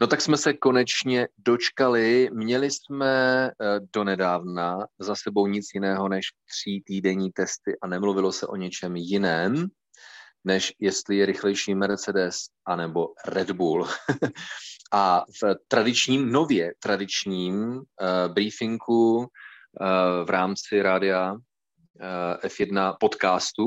No tak jsme se konečně dočkali. Měli jsme eh, donedávna za sebou nic jiného než tří týdenní testy a nemluvilo se o něčem jiném, než jestli je rychlejší Mercedes anebo Red Bull. a v tradičním, nově tradičním uh, briefingu uh, v rámci rádia uh, F1 podcastu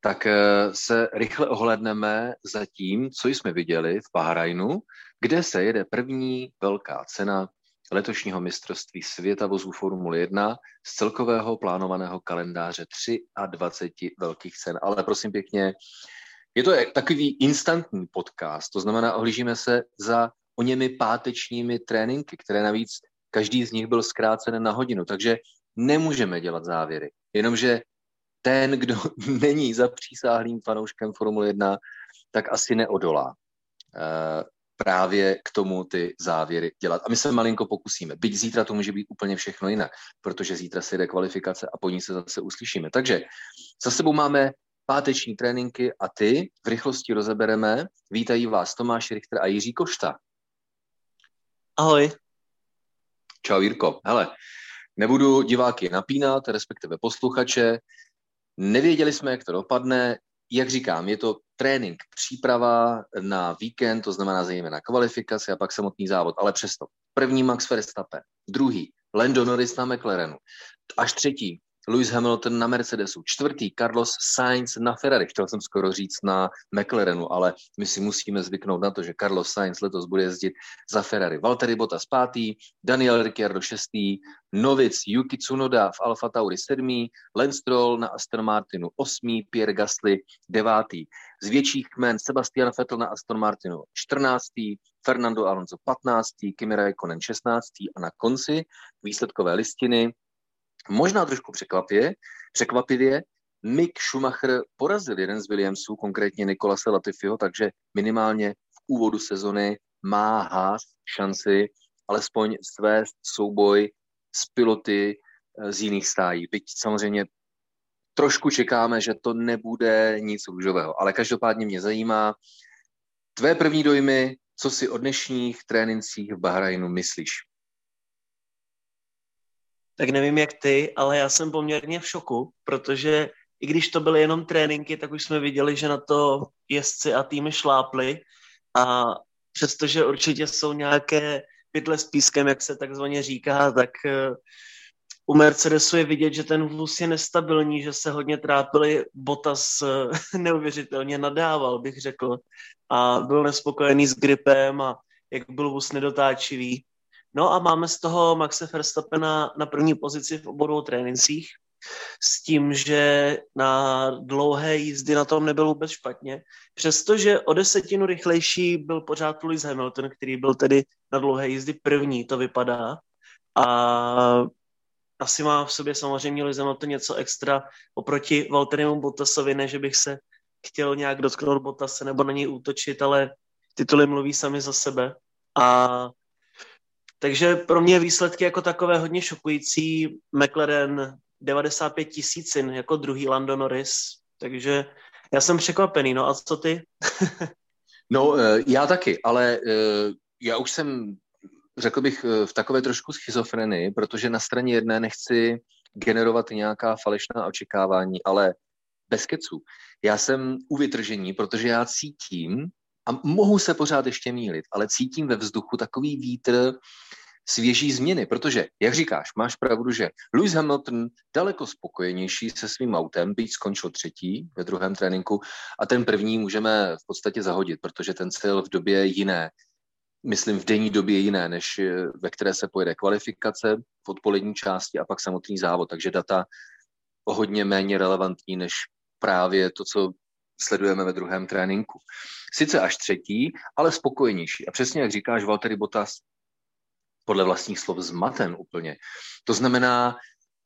tak se rychle ohledneme za tím, co jsme viděli v Bahrajnu, kde se jede první velká cena letošního mistrovství světa vozů Formule 1 z celkového plánovaného kalendáře 23 velkých cen. Ale prosím pěkně, je to takový instantní podcast, to znamená, ohlížíme se za o němi pátečními tréninky, které navíc každý z nich byl zkrácen na hodinu, takže nemůžeme dělat závěry. Jenomže ten, kdo není zapřísáhlým fanouškem Formule 1, tak asi neodolá eh, právě k tomu ty závěry dělat. A my se malinko pokusíme. Byť zítra to může být úplně všechno jinak, protože zítra se jde kvalifikace a po ní se zase uslyšíme. Takže za sebou máme páteční tréninky a ty v rychlosti rozebereme. Vítají vás Tomáš Richter a Jiří Košta. Ahoj. Čau Jirko. Hele, nebudu diváky napínat, respektive posluchače. Nevěděli jsme, jak to dopadne. Jak říkám, je to trénink, příprava na víkend, to znamená zejména kvalifikace a pak samotný závod, ale přesto. První Max Verstappen, druhý Lando Norris na McLarenu, až třetí Lewis Hamilton na Mercedesu, čtvrtý Carlos Sainz na Ferrari, chtěl jsem skoro říct na McLarenu, ale my si musíme zvyknout na to, že Carlos Sainz letos bude jezdit za Ferrari. Valtteri Bottas pátý, Daniel Ricciardo šestý, Novic Yuki Tsunoda v Alfa Tauri sedmý, Lance Stroll na Aston Martinu osmý, Pierre Gasly devátý. Z větších jmen Sebastian Vettel na Aston Martinu 14. Fernando Alonso 15. Kimi Raikkonen 16. a na konci výsledkové listiny Možná trošku překvapivě, překvapivě Mick Schumacher porazil jeden z Williamsů, konkrétně Nikolase Latifiho, takže minimálně v úvodu sezony má Haas šanci alespoň svést souboj s piloty eh, z jiných stájí. Byť samozřejmě trošku čekáme, že to nebude nic růžového, ale každopádně mě zajímá tvé první dojmy, co si o dnešních trénincích v Bahrajnu myslíš? Tak nevím jak ty, ale já jsem poměrně v šoku, protože i když to byly jenom tréninky, tak už jsme viděli, že na to jezdci a týmy šláply a přestože určitě jsou nějaké pytle s pískem, jak se takzvaně říká, tak eh, u Mercedesu je vidět, že ten vůz je nestabilní, že se hodně trápili, Bottas eh, neuvěřitelně nadával, bych řekl, a byl nespokojený s gripem a jak byl vůz nedotáčivý. No a máme z toho Maxe Verstappena na první pozici v oboru trénincích, s tím, že na dlouhé jízdy na tom nebyl vůbec špatně, přestože o desetinu rychlejší byl pořád Lewis Hamilton, který byl tedy na dlouhé jízdy první, to vypadá. A asi má v sobě samozřejmě Lewis Hamilton něco extra oproti Valtterimu Bottasovi, ne, že bych se chtěl nějak dotknout Bottase nebo na něj útočit, ale tituly mluví sami za sebe. A takže pro mě výsledky jako takové hodně šokující. McLaren 95 tisícin jako druhý Lando Norris, takže já jsem překvapený. No a co ty? no, eh, já taky, ale eh, já už jsem, řekl bych, eh, v takové trošku schizofrenii, protože na straně jedné nechci generovat nějaká falešná očekávání, ale bez keců. Já jsem u vytržení, protože já cítím, a mohu se pořád ještě mílit, ale cítím ve vzduchu takový vítr svěží změny, protože, jak říkáš, máš pravdu, že Lewis Hamilton daleko spokojenější se svým autem, byť skončil třetí ve druhém tréninku a ten první můžeme v podstatě zahodit, protože ten cíl v době jiné, myslím v denní době jiné, než ve které se pojede kvalifikace v odpolední části a pak samotný závod, takže data o hodně méně relevantní než právě to, co sledujeme ve druhém tréninku. Sice až třetí, ale spokojenější. A přesně jak říkáš, Valtteri Bottas podle vlastních slov zmaten úplně. To znamená,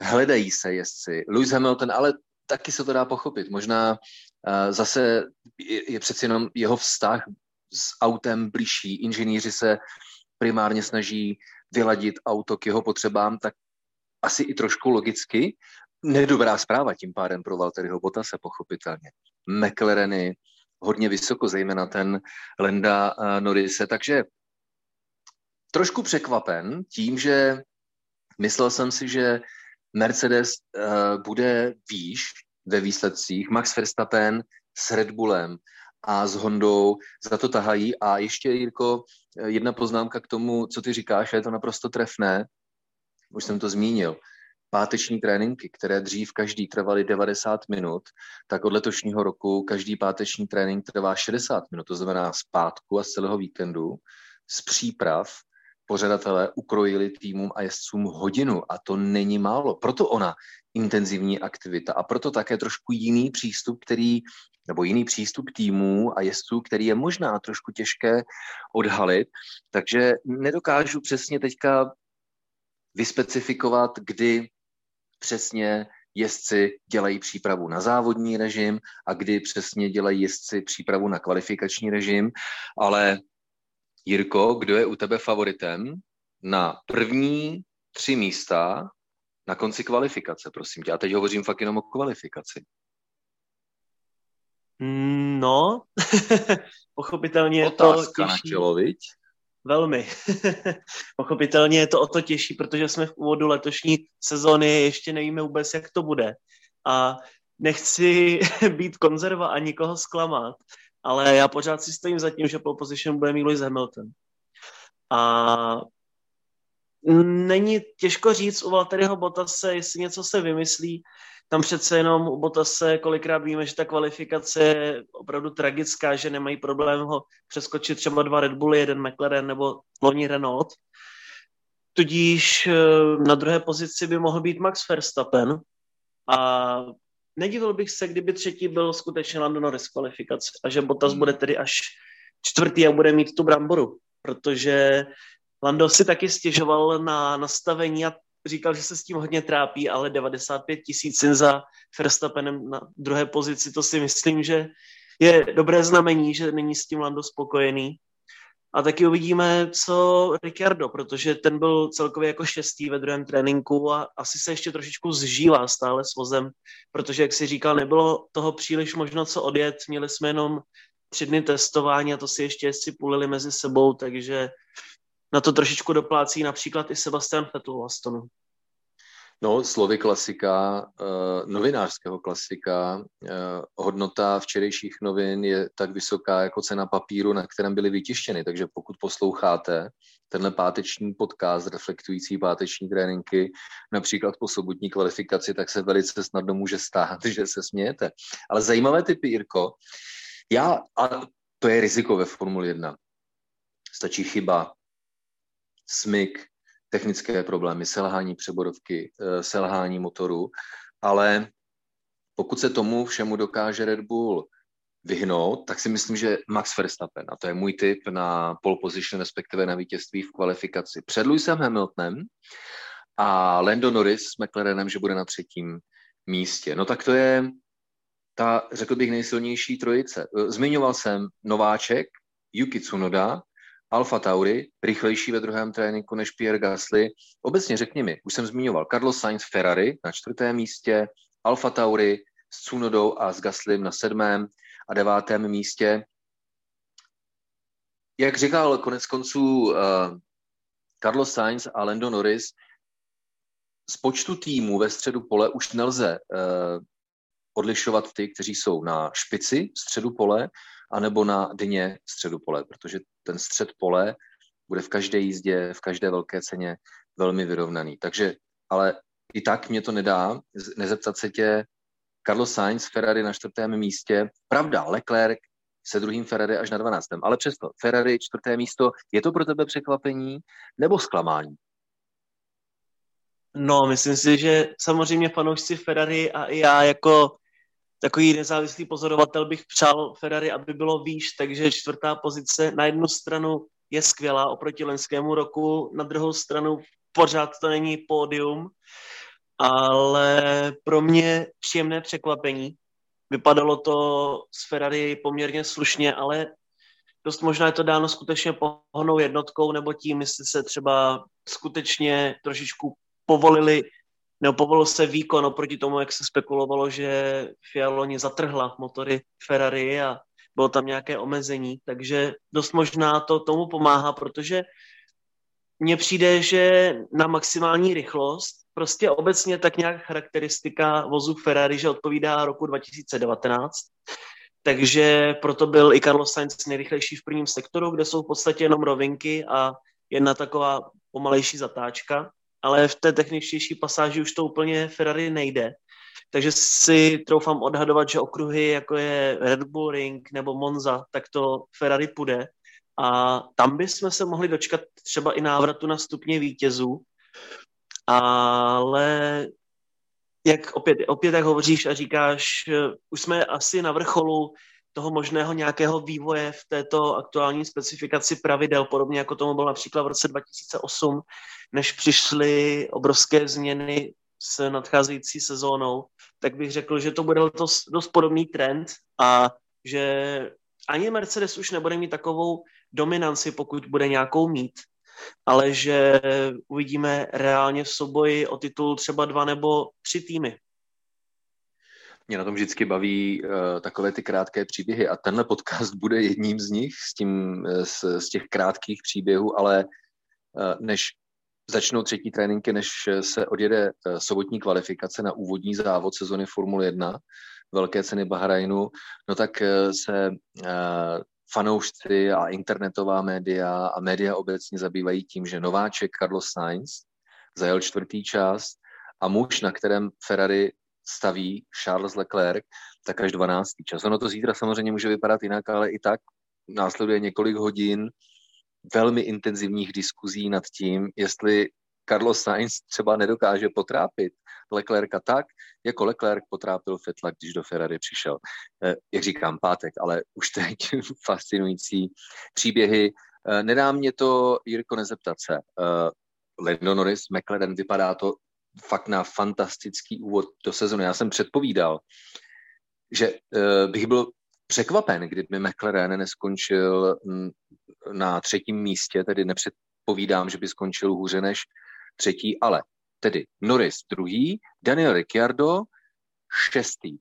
hledají se jezdci. Lewis Hamilton, ale taky se to dá pochopit. Možná uh, zase je, je přeci jenom jeho vztah s autem blížší. Inženýři se primárně snaží vyladit auto k jeho potřebám, tak asi i trošku logicky. Nedobrá zpráva tím pádem pro Valtteriho Bottase, pochopitelně. McLareny hodně vysoko, zejména ten Lenda Norrise, takže trošku překvapen tím, že myslel jsem si, že Mercedes uh, bude výš ve výsledcích. Max Verstappen s Red Bullem a s Hondou za to tahají. A ještě, Jirko, jedna poznámka k tomu, co ty říkáš, a je to naprosto trefné. Už jsem to zmínil páteční tréninky, které dřív každý trvaly 90 minut, tak od letošního roku každý páteční trénink trvá 60 minut, to znamená z pátku a z celého víkendu, z příprav pořadatelé ukrojili týmům a jezdcům hodinu a to není málo. Proto ona intenzivní aktivita a proto také trošku jiný přístup, který nebo jiný přístup týmů a jezdců, který je možná trošku těžké odhalit. Takže nedokážu přesně teďka vyspecifikovat, kdy přesně jezdci dělají přípravu na závodní režim a kdy přesně dělají jezdci přípravu na kvalifikační režim, ale Jirko, kdo je u tebe favoritem na první tři místa na konci kvalifikace, prosím tě. A teď hovořím fakt jenom o kvalifikaci. No, pochopitelně je to těžší. na čelo, viď? Velmi. Pochopitelně je to o to těžší, protože jsme v úvodu letošní sezóny, ještě nevíme vůbec, jak to bude. A nechci být konzerva a nikoho zklamat, ale já pořád si stojím za tím, že pole position bude mít Lewis Hamilton. A není těžko říct u Valtteriho Bottase, jestli něco se vymyslí, tam přece jenom u Botase kolikrát víme, že ta kvalifikace je opravdu tragická, že nemají problém ho přeskočit třeba dva Red Bully, jeden McLaren nebo loni Renault. Tudíž eh, na druhé pozici by mohl být Max Verstappen a nedivil bych se, kdyby třetí byl skutečně Lando Norris kvalifikace a že Bottas bude tedy až čtvrtý a bude mít tu bramboru, protože Lando si taky stěžoval na nastavení a říkal, že se s tím hodně trápí, ale 95 tisíc za Verstappenem na druhé pozici, to si myslím, že je dobré znamení, že není s tím Lando spokojený. A taky uvidíme, co Ricardo, protože ten byl celkově jako šestý ve druhém tréninku a asi se ještě trošičku zžívá stále s vozem, protože, jak si říkal, nebylo toho příliš možno co odjet, měli jsme jenom tři dny testování a to si ještě si půlili mezi sebou, takže na to trošičku doplácí například i Sebastian Vettel Astonu. No, slovy klasika, uh, novinářského klasika, uh, hodnota včerejších novin je tak vysoká jako cena papíru, na kterém byly vytištěny. Takže pokud posloucháte tenhle páteční podcast reflektující páteční tréninky, například po sobotní kvalifikaci, tak se velice snadno může stát, že se smějete. Ale zajímavé typy, Jirko. Já, a to je riziko ve Formuli 1. Stačí chyba, smyk, technické problémy, selhání přeborovky, eh, selhání motoru, ale pokud se tomu všemu dokáže Red Bull vyhnout, tak si myslím, že Max Verstappen, a to je můj tip na pole position, respektive na vítězství v kvalifikaci, před Lewisem Hamiltonem a Lando Norris s McLarenem, že bude na třetím místě. No tak to je ta, řekl bych, nejsilnější trojice. Eh, zmiňoval jsem nováček, Yuki Tsunoda, Alfa Tauri, rychlejší ve druhém tréninku než Pierre Gasly. Obecně řekni mi, už jsem zmiňoval, Carlos Sainz Ferrari na čtvrtém místě, Alfa Tauri s Cunodou a s Gaslym na sedmém a devátém místě. Jak říkal konec konců uh, Carlos Sainz a Lando Norris, z počtu týmů ve středu pole už nelze uh, odlišovat ty, kteří jsou na špici středu pole anebo na dně středu pole, protože ten střed pole bude v každé jízdě, v každé velké ceně velmi vyrovnaný. Takže, ale i tak mě to nedá nezeptat se tě, Carlos Sainz, Ferrari na čtvrtém místě, pravda, Leclerc se druhým Ferrari až na 12. Ale přesto, Ferrari čtvrté místo, je to pro tebe překvapení nebo zklamání? No, myslím si, že samozřejmě fanoušci Ferrari a i já jako takový nezávislý pozorovatel bych přál Ferrari, aby bylo výš, takže čtvrtá pozice na jednu stranu je skvělá oproti lenskému roku, na druhou stranu pořád to není pódium, ale pro mě příjemné překvapení. Vypadalo to s Ferrari poměrně slušně, ale dost možná je to dáno skutečně pohonou jednotkou nebo tím, jestli se třeba skutečně trošičku povolili nebo povolil se výkon oproti tomu, jak se spekulovalo, že Fialoni zatrhla motory Ferrari a bylo tam nějaké omezení, takže dost možná to tomu pomáhá, protože mně přijde, že na maximální rychlost, prostě obecně tak nějak charakteristika vozu Ferrari, že odpovídá roku 2019, takže proto byl i Carlos Sainz nejrychlejší v prvním sektoru, kde jsou v podstatě jenom rovinky a jedna taková pomalejší zatáčka, ale v té techničtější pasáži už to úplně Ferrari nejde. Takže si troufám odhadovat, že okruhy, jako je Red Bull Ring nebo Monza, tak to Ferrari půjde. A tam bychom se mohli dočkat třeba i návratu na stupně vítězů. Ale jak opět, opět jak hovoříš a říkáš, už jsme asi na vrcholu toho možného nějakého vývoje v této aktuální specifikaci pravidel, podobně jako tomu bylo například v roce 2008, než přišly obrovské změny s nadcházející sezónou, tak bych řekl, že to bude dost, dost podobný trend a že ani Mercedes už nebude mít takovou dominanci, pokud bude nějakou mít, ale že uvidíme reálně v souboji o titul třeba dva nebo tři týmy. Mě na tom vždycky baví uh, takové ty krátké příběhy. A tenhle podcast bude jedním z nich, s tím, eh, z, z těch krátkých příběhů, ale uh, než začnou třetí tréninky, než se odjede uh, sobotní kvalifikace na úvodní závod sezony Formule 1, velké ceny Bahrajnu, no tak uh, se uh, fanoušci a internetová média a média obecně zabývají tím, že nováček Carlos Sainz zajel čtvrtý čas a muž, na kterém Ferrari staví Charles Leclerc, tak až 12. čas. Ono to zítra samozřejmě může vypadat jinak, ale i tak následuje několik hodin velmi intenzivních diskuzí nad tím, jestli Carlos Sainz třeba nedokáže potrápit Leclerca tak, jako Leclerc potrápil Fetla, když do Ferrari přišel. Eh, jak říkám, pátek, ale už teď fascinující příběhy. Eh, nedá mě to, Jirko, nezeptat se. Eh, Lando Norris, McLaren, vypadá to fakt na fantastický úvod do sezóny. Já jsem předpovídal, že bych byl překvapen, kdyby McLaren neskončil mm, na třetím místě, tedy nepředpovídám, že by skončil hůře než třetí, ale tedy Norris druhý, Daniel Ricciardo šestý. E,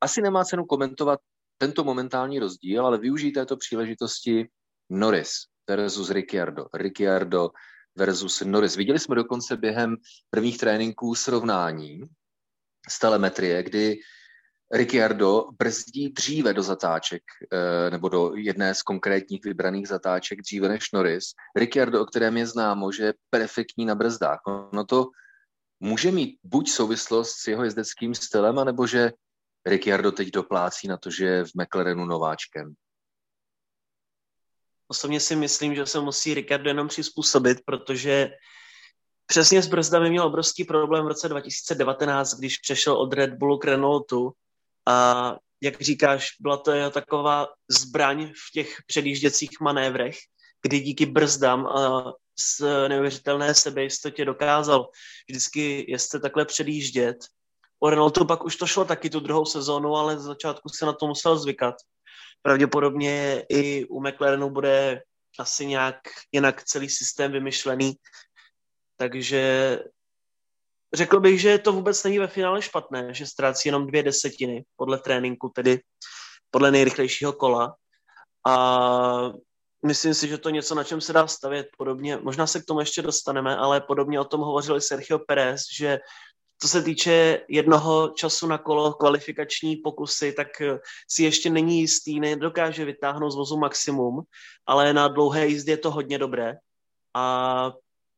asi nemá cenu komentovat tento momentální rozdíl, ale využij této příležitosti Norris versus Ricciardo. Ricciardo versus Norris. Viděli jsme dokonce během prvních tréninků srovnání z telemetrie, kdy Ricciardo brzdí dříve do zatáček, eh, nebo do jedné z konkrétních vybraných zatáček dříve než Norris. Ricciardo, o kterém je známo, že je perfektní na brzdách. No to může mít buď souvislost s jeho jezdeckým stylem, anebo že Ricciardo teď doplácí na to, že je v McLarenu nováčkem. Osobně si myslím, že se musí Ricardo jenom přizpůsobit, protože přesně s brzdami měl obrovský problém v roce 2019, když přešel od Red Bullu k Renaultu a jak říkáš, byla to jeho taková zbraň v těch předjížděcích manévrech, kdy díky brzdám a s neuvěřitelné sebejistotě dokázal vždycky jezdce takhle předjíždět. O Renaultu pak už to šlo taky tu druhou sezónu, ale z začátku se na to musel zvykat. Pravděpodobně i u McLarenu bude asi nějak jinak celý systém vymyšlený, takže řekl bych, že to vůbec není ve finále špatné, že ztrácí jenom dvě desetiny podle tréninku, tedy podle nejrychlejšího kola. A myslím si, že to něco, na čem se dá stavět podobně. Možná se k tomu ještě dostaneme, ale podobně o tom hovořili Sergio Perez, že co se týče jednoho času na kolo kvalifikační pokusy, tak si ještě není jistý, nedokáže vytáhnout z vozu maximum, ale na dlouhé jízdě je to hodně dobré. A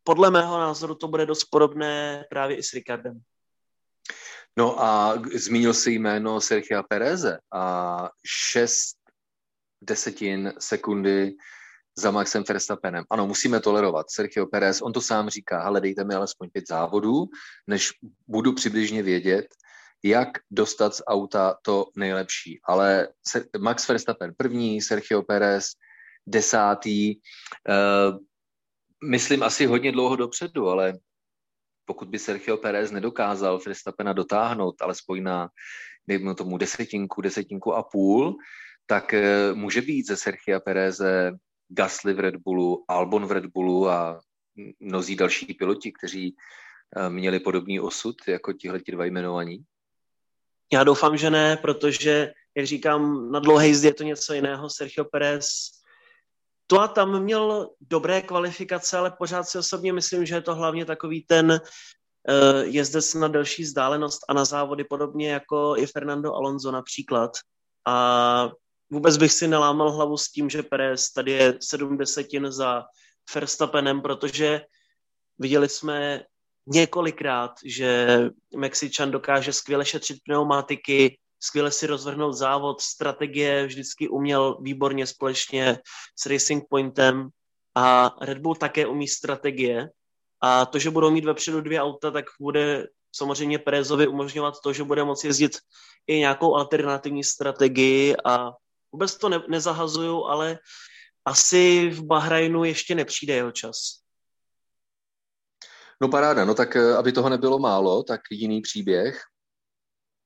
podle mého názoru to bude dost podobné právě i s Ricardem. No a zmínil si jméno Sergio Pereze a šest desetin sekundy za Maxem Verstappenem. Ano, musíme tolerovat. Sergio Perez, on to sám říká, ale dejte mi alespoň pět závodů, než budu přibližně vědět, jak dostat z auta to nejlepší. Ale Max Verstappen první, Sergio Perez desátý. Uh, myslím asi hodně dlouho dopředu, ale pokud by Sergio Perez nedokázal Verstappena dotáhnout alespoň na, dejme tomu, desetinku, desetinku a půl, tak eh, může být ze Sergio Pereze Gasly v Red Bullu, Albon v Red Bullu a mnozí další piloti, kteří eh, měli podobný osud jako tihle dva jmenovaní? Já doufám, že ne, protože, jak říkám, na dlouhé jízdě je to něco jiného. Sergio Perez to a tam měl dobré kvalifikace, ale pořád si osobně myslím, že je to hlavně takový ten uh, jezdec na delší vzdálenost a na závody podobně jako i Fernando Alonso například. A vůbec bych si nelámal hlavu s tím, že Perez tady je sedm desetin za Verstappenem, protože viděli jsme několikrát, že Mexičan dokáže skvěle šetřit pneumatiky, skvěle si rozvrhnout závod, strategie vždycky uměl výborně společně s Racing Pointem a Red Bull také umí strategie. A to, že budou mít vepředu dvě auta, tak bude samozřejmě Perezovi umožňovat to, že bude moci jezdit i nějakou alternativní strategii a vůbec to ne- nezahazuju, ale asi v Bahrajnu ještě nepřijde jeho čas. No paráda, no tak eh, aby toho nebylo málo, tak jiný příběh.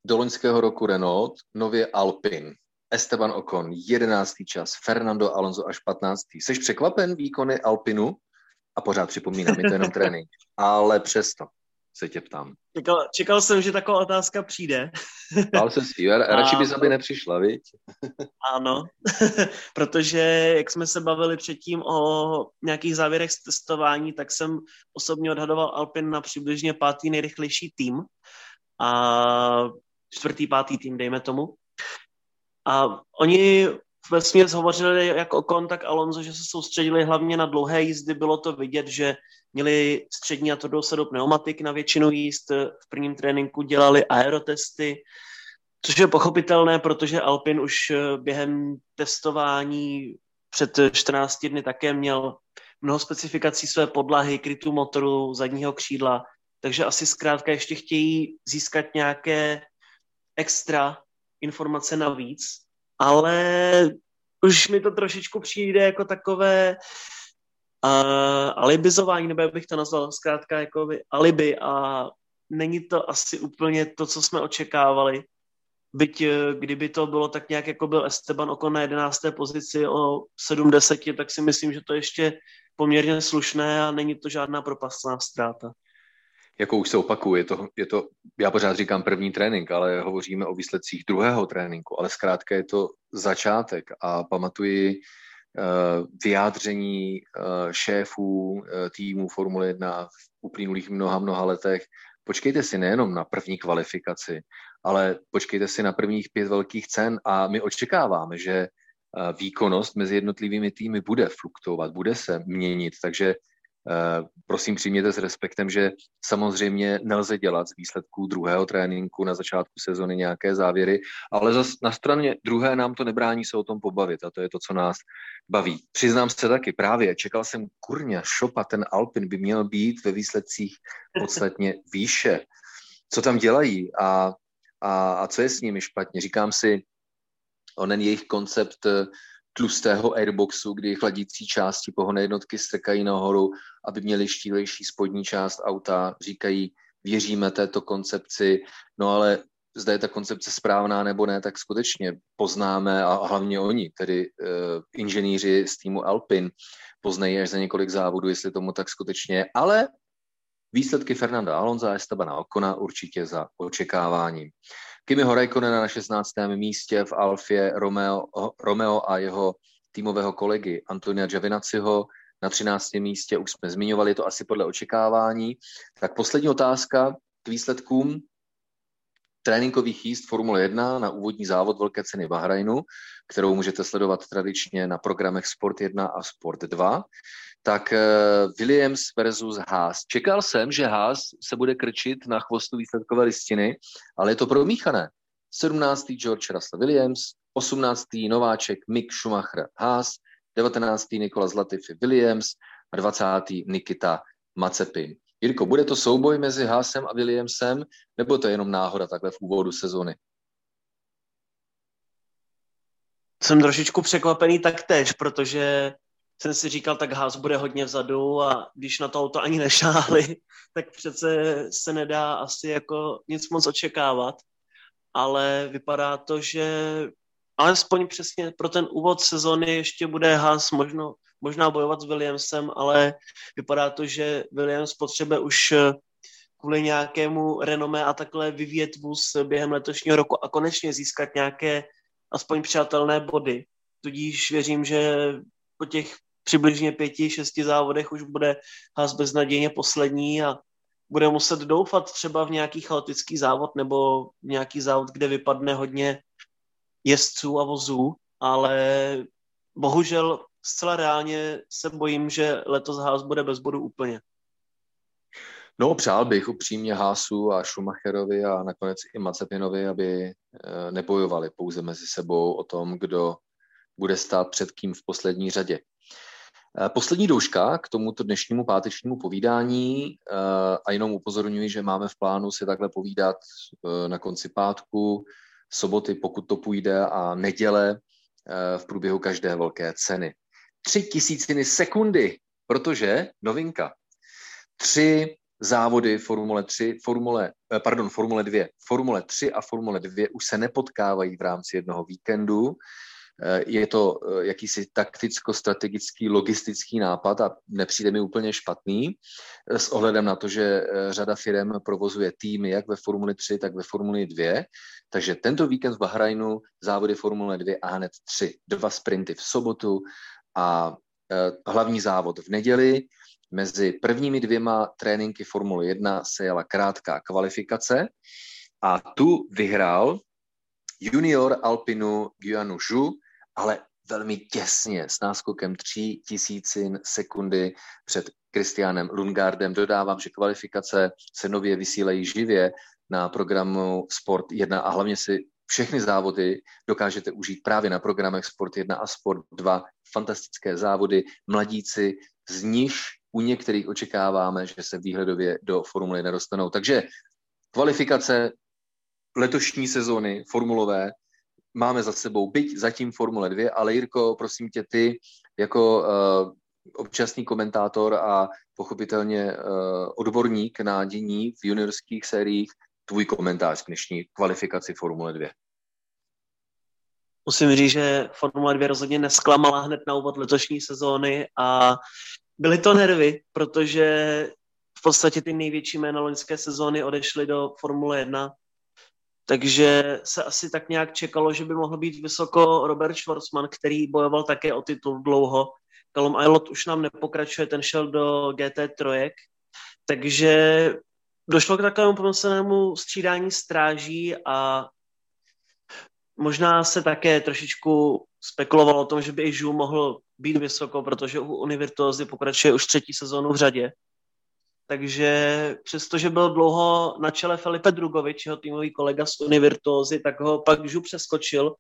Do loňského roku Renault, nově Alpin. Esteban Ocon, jedenáctý čas, Fernando Alonso až 15. Jsi překvapen výkony Alpinu? A pořád připomínám, je to jenom trénink. Ale přesto se tě ptám. Čekal, čekal jsem, že taková otázka přijde. Bál se si, radši bys, aby nepřišla, viď? Ano, protože jak jsme se bavili předtím o nějakých závěrech z testování, tak jsem osobně odhadoval Alpin na přibližně pátý nejrychlejší tým a čtvrtý, pátý tým, dejme tomu. A oni ve směs hovořili jak o kon, tak Alonso, že se soustředili hlavně na dlouhé jízdy. Bylo to vidět, že měli střední a tvrdou sadu pneumatik na většinu jízd. V prvním tréninku dělali aerotesty, což je pochopitelné, protože Alpin už eh, během testování před 14 dny také měl mnoho specifikací své podlahy, krytu motoru, zadního křídla, takže asi zkrátka ještě chtějí získat nějaké extra informace navíc, ale už mi to trošičku přijde jako takové uh, alibizování, nebo jak bych to nazval, zkrátka jako alibi a není to asi úplně to, co jsme očekávali. Byť eh, kdyby to bylo tak nějak, jako byl Esteban Ocon na 11. pozici o 70, tak si myslím, že to ještě poměrně slušné a není to žádná propastná ztráta jako už se opakuje, je to, je to, já pořád říkám první trénink, ale hovoříme o výsledcích druhého tréninku, ale zkrátka je to začátek a pamatuji uh, vyjádření uh, šéfů uh, týmu Formule 1 v uplynulých mnoha, mnoha letech. Počkejte si nejenom na první kvalifikaci, ale počkejte si na prvních pět velkých cen a my očekáváme, že výkonnost mezi jednotlivými týmy bude fluktuovat, bude se měnit, takže Eh, prosím přijměte s respektem, že samozřejmě nelze dělat z výsledků druhého tréninku na začátku sezony nějaké závěry, ale zas na straně druhé nám to nebrání se o tom pobavit a to je to, co nás baví. Přiznám se taky právě, čekal jsem kurňa, šopa, ten Alpin by měl být ve výsledcích podstatně výše. Co tam dělají a, a, a co je s nimi špatně? Říkám si, onen jejich koncept tlustého airboxu, kdy chladící části pohonné jednotky strkají nahoru, aby měli štílejší spodní část auta, říkají, věříme této koncepci, no ale zda je ta koncepce správná nebo ne, tak skutečně poznáme a hlavně oni, tedy uh, inženýři z týmu Alpin, poznají až za několik závodů, jestli tomu tak skutečně je, ale výsledky Fernanda Alonza a Estabana Okona určitě za očekáváním. Kimiho Raikkonena na 16. místě v Alfě Romeo, Romeo a jeho týmového kolegy Antonia Giovinazziho na 13. místě, už jsme zmiňovali to asi podle očekávání. Tak poslední otázka k výsledkům tréninkových jízd Formule 1 na úvodní závod Velké ceny Bahrajnu, kterou můžete sledovat tradičně na programech Sport 1 a Sport 2 tak uh, Williams versus Haas. Čekal jsem, že Haas se bude krčit na chvostu výsledkové listiny, ale je to promíchané. 17. George Russell Williams, 18. nováček Mick Schumacher Haas, 19. Nikola Zlatify Williams a 20. Nikita Mazepin. Jirko, bude to souboj mezi Haasem a Williamsem, nebo to je jenom náhoda takhle v úvodu sezony? Jsem trošičku překvapený taktéž, protože jsem si říkal, tak Haas bude hodně vzadu a když na to auto ani nešáli, tak přece se nedá asi jako nic moc očekávat. Ale vypadá to, že alespoň přesně pro ten úvod sezony ještě bude Haas možno, možná bojovat s Williamsem, ale vypadá to, že Williams potřebuje už kvůli nějakému renomé a takhle vyvíjet vůz během letošního roku a konečně získat nějaké aspoň přátelné body. Tudíž věřím, že po těch přibližně pěti, šesti závodech už bude Haas beznadějně poslední a bude muset doufat třeba v nějaký chaotický závod nebo nějaký závod, kde vypadne hodně jezdců a vozů, ale bohužel zcela reálně se bojím, že letos Haas bude bez bodu úplně. No, přál bych upřímně Hásu a Schumacherovi a nakonec i Mazepinovi, aby eh, nebojovali pouze mezi sebou o tom, kdo bude stát před kým v poslední řadě. Eh, poslední douška k tomuto dnešnímu pátečnímu povídání eh, a jenom upozorňuji, že máme v plánu si takhle povídat na konci pátku, soboty, pokud to půjde, a neděle v průběhu každé velké ceny. Tři tisíciny sekundy, protože novinka. Tři závody Formule 3, Formule, eh, pardon, Formule 2, Formule 3 a Formule 2 už se nepotkávají v rámci jednoho víkendu. Eh, je to eh, jakýsi takticko-strategický, logistický nápad a nepřijde mi úplně špatný s ohledem na to, že řada firm provozuje týmy jak ve Formuli 3, tak ve Formuli 2. Takže tento víkend v Bahrajnu závody Formule 2 a hned tři. Dva sprinty v sobotu a hlavní závod v neděli. Mezi prvními dvěma tréninky Formule 1 se jela krátká kvalifikace a tu vyhrál junior Alpinu Guianu Zhu, ale velmi těsně s náskokem tří tisícin sekundy před Kristianem Lungardem. Dodávám, že kvalifikace se nově vysílají živě na programu Sport 1 a hlavně si všechny závody dokážete užít právě na programech Sport 1 a Sport 2. Fantastické závody, mladíci, z nich u některých očekáváme, že se výhledově do Formule nedostanou. Takže kvalifikace letošní sezóny formulové máme za sebou, byť zatím Formule 2, ale Jirko, prosím tě, ty jako uh, občasný komentátor a pochopitelně uh, odborník na dění v juniorských sériích, tvůj komentář k dnešní kvalifikaci Formule 2. Musím říct, že Formule 2 rozhodně nesklamala hned na úvod letošní sezóny a byly to nervy, protože v podstatě ty největší jména loňské sezóny odešly do Formule 1, takže se asi tak nějak čekalo, že by mohl být vysoko Robert Schwarzman, který bojoval také o titul dlouho. Callum Aylot už nám nepokračuje, ten šel do GT3, takže došlo k takovému pomyslnému střídání stráží a možná se také trošičku spekulovalo o tom, že by i Žu mohl být vysoko, protože u Univirtuozy pokračuje už třetí sezónu v řadě. Takže přestože byl dlouho na čele Felipe Drugovič, jeho týmový kolega z Univirtuozy, tak ho pak Žu přeskočil.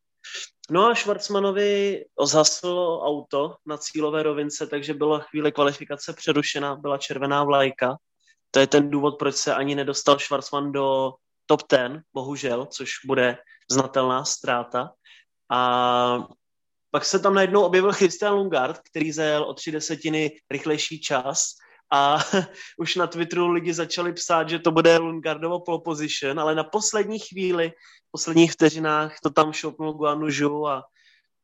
No a Schwarzmanovi zhaslo auto na cílové rovince, takže byla chvíli kvalifikace přerušena, byla červená vlajka. To je ten důvod, proč se ani nedostal Schwarzman do top 10, bohužel, což bude znatelná ztráta. A pak se tam najednou objevil Christian Lungard, který zajel o tři desetiny rychlejší čas a už na Twitteru lidi začali psát, že to bude Lungardovo pole position, ale na poslední chvíli, v posledních vteřinách to tam šoupnul Guanu Zhu a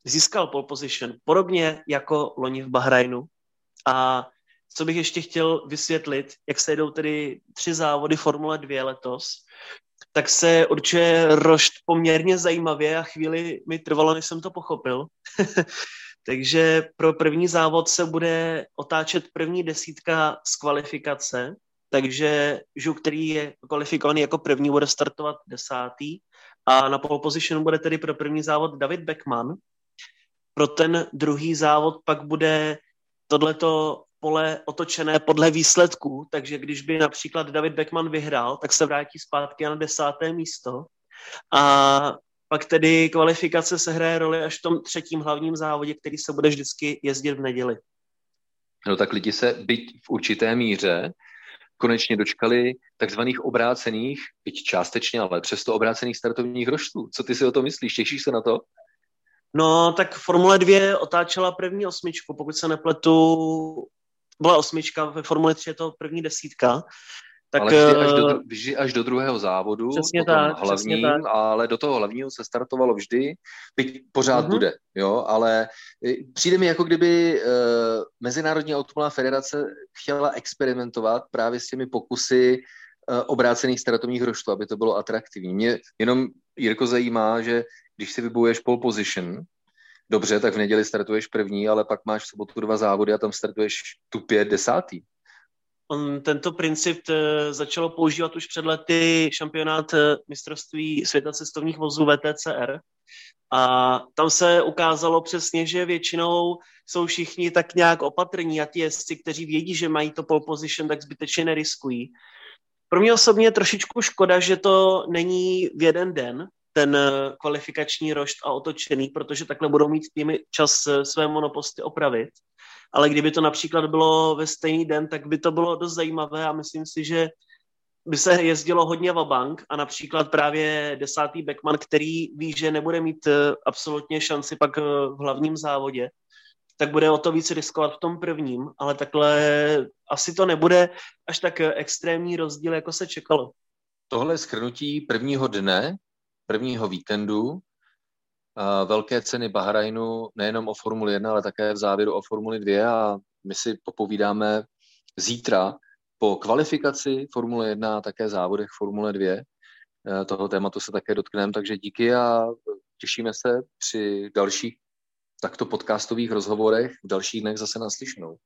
získal pole position, podobně jako loni v Bahrajnu. A co bych ještě chtěl vysvětlit, jak se jdou tedy tři závody Formule 2 letos, tak se určuje rošt poměrně zajímavě a chvíli mi trvalo, než jsem to pochopil. Takže pro první závod se bude otáčet první desítka z kvalifikace, takže Žu, který je kvalifikovaný jako první, bude startovat desátý a na pole position bude tedy pro první závod David Beckman. Pro ten druhý závod pak bude tohleto pole otočené podle výsledků, takže když by například David Beckman vyhrál, tak se vrátí zpátky na desáté místo a pak tedy kvalifikace se hraje roli až v tom třetím hlavním závodě, který se bude vždycky jezdit v neděli. No tak lidi se byť v určité míře konečně dočkali takzvaných obrácených, byť částečně, ale přesto obrácených startovních roštů. Co ty si o to myslíš? Těšíš se na to? No, tak Formule 2 otáčela první osmičku, pokud se nepletu, byla osmička, ve Formule 3 je to první desítka. Tak, ale vždy až, do, eh, vždy až do druhého závodu, přesně tak, hlavním, přesně tak. ale do toho hlavního se startovalo vždy, byť pořád uh-huh. bude, jo, ale eh, přijde mi jako kdyby uh, Mezinárodní automobilová federace chtěla experimentovat právě s těmi pokusy uh, obrácených startovních roštů, aby to bylo atraktivní. Mě jenom, Jirko, zajímá, že když si vybuješ pole position, dobře, tak v neděli startuješ první, ale pak máš v sobotu dva závody a tam startuješ tupě desátý. On tento princip eh, začalo používat už před lety šampionát eh, mistrovství světa cestovních vozů VTCR. A tam se ukázalo přesně, že většinou jsou všichni tak nějak opatrní a ti jezdci, kteří vědí, že mají to pole position, tak zbytečně neriskují. Pro mě osobně je trošičku škoda, že to není v jeden den, ten eh, kvalifikační rošt a otočený, protože takhle budou mít týmy čas své monoposty opravit ale kdyby to například bylo ve stejný den, tak by to bylo dost zajímavé a myslím si, že by se jezdilo hodně bank a například právě desátý Beckman, který ví, že nebude mít eh, absolutně šanci pak eh, v hlavním závodě, tak bude o to víc riskovat v tom prvním, ale takhle asi to nebude až tak eh, extrémní rozdíl, jako se čekalo. Tohle schrnutí prvního dne, prvního víkendu velké ceny Bahrajnu nejenom o Formuli 1, ale také v závěru o Formuli 2 a my si popovídáme zítra po kvalifikaci Formule 1 a také závodech Formule 2. E, toho tématu se také dotkneme, takže díky a těšíme se při dalších takto podcastových rozhovorech v dalších dnech zase naslyšenou.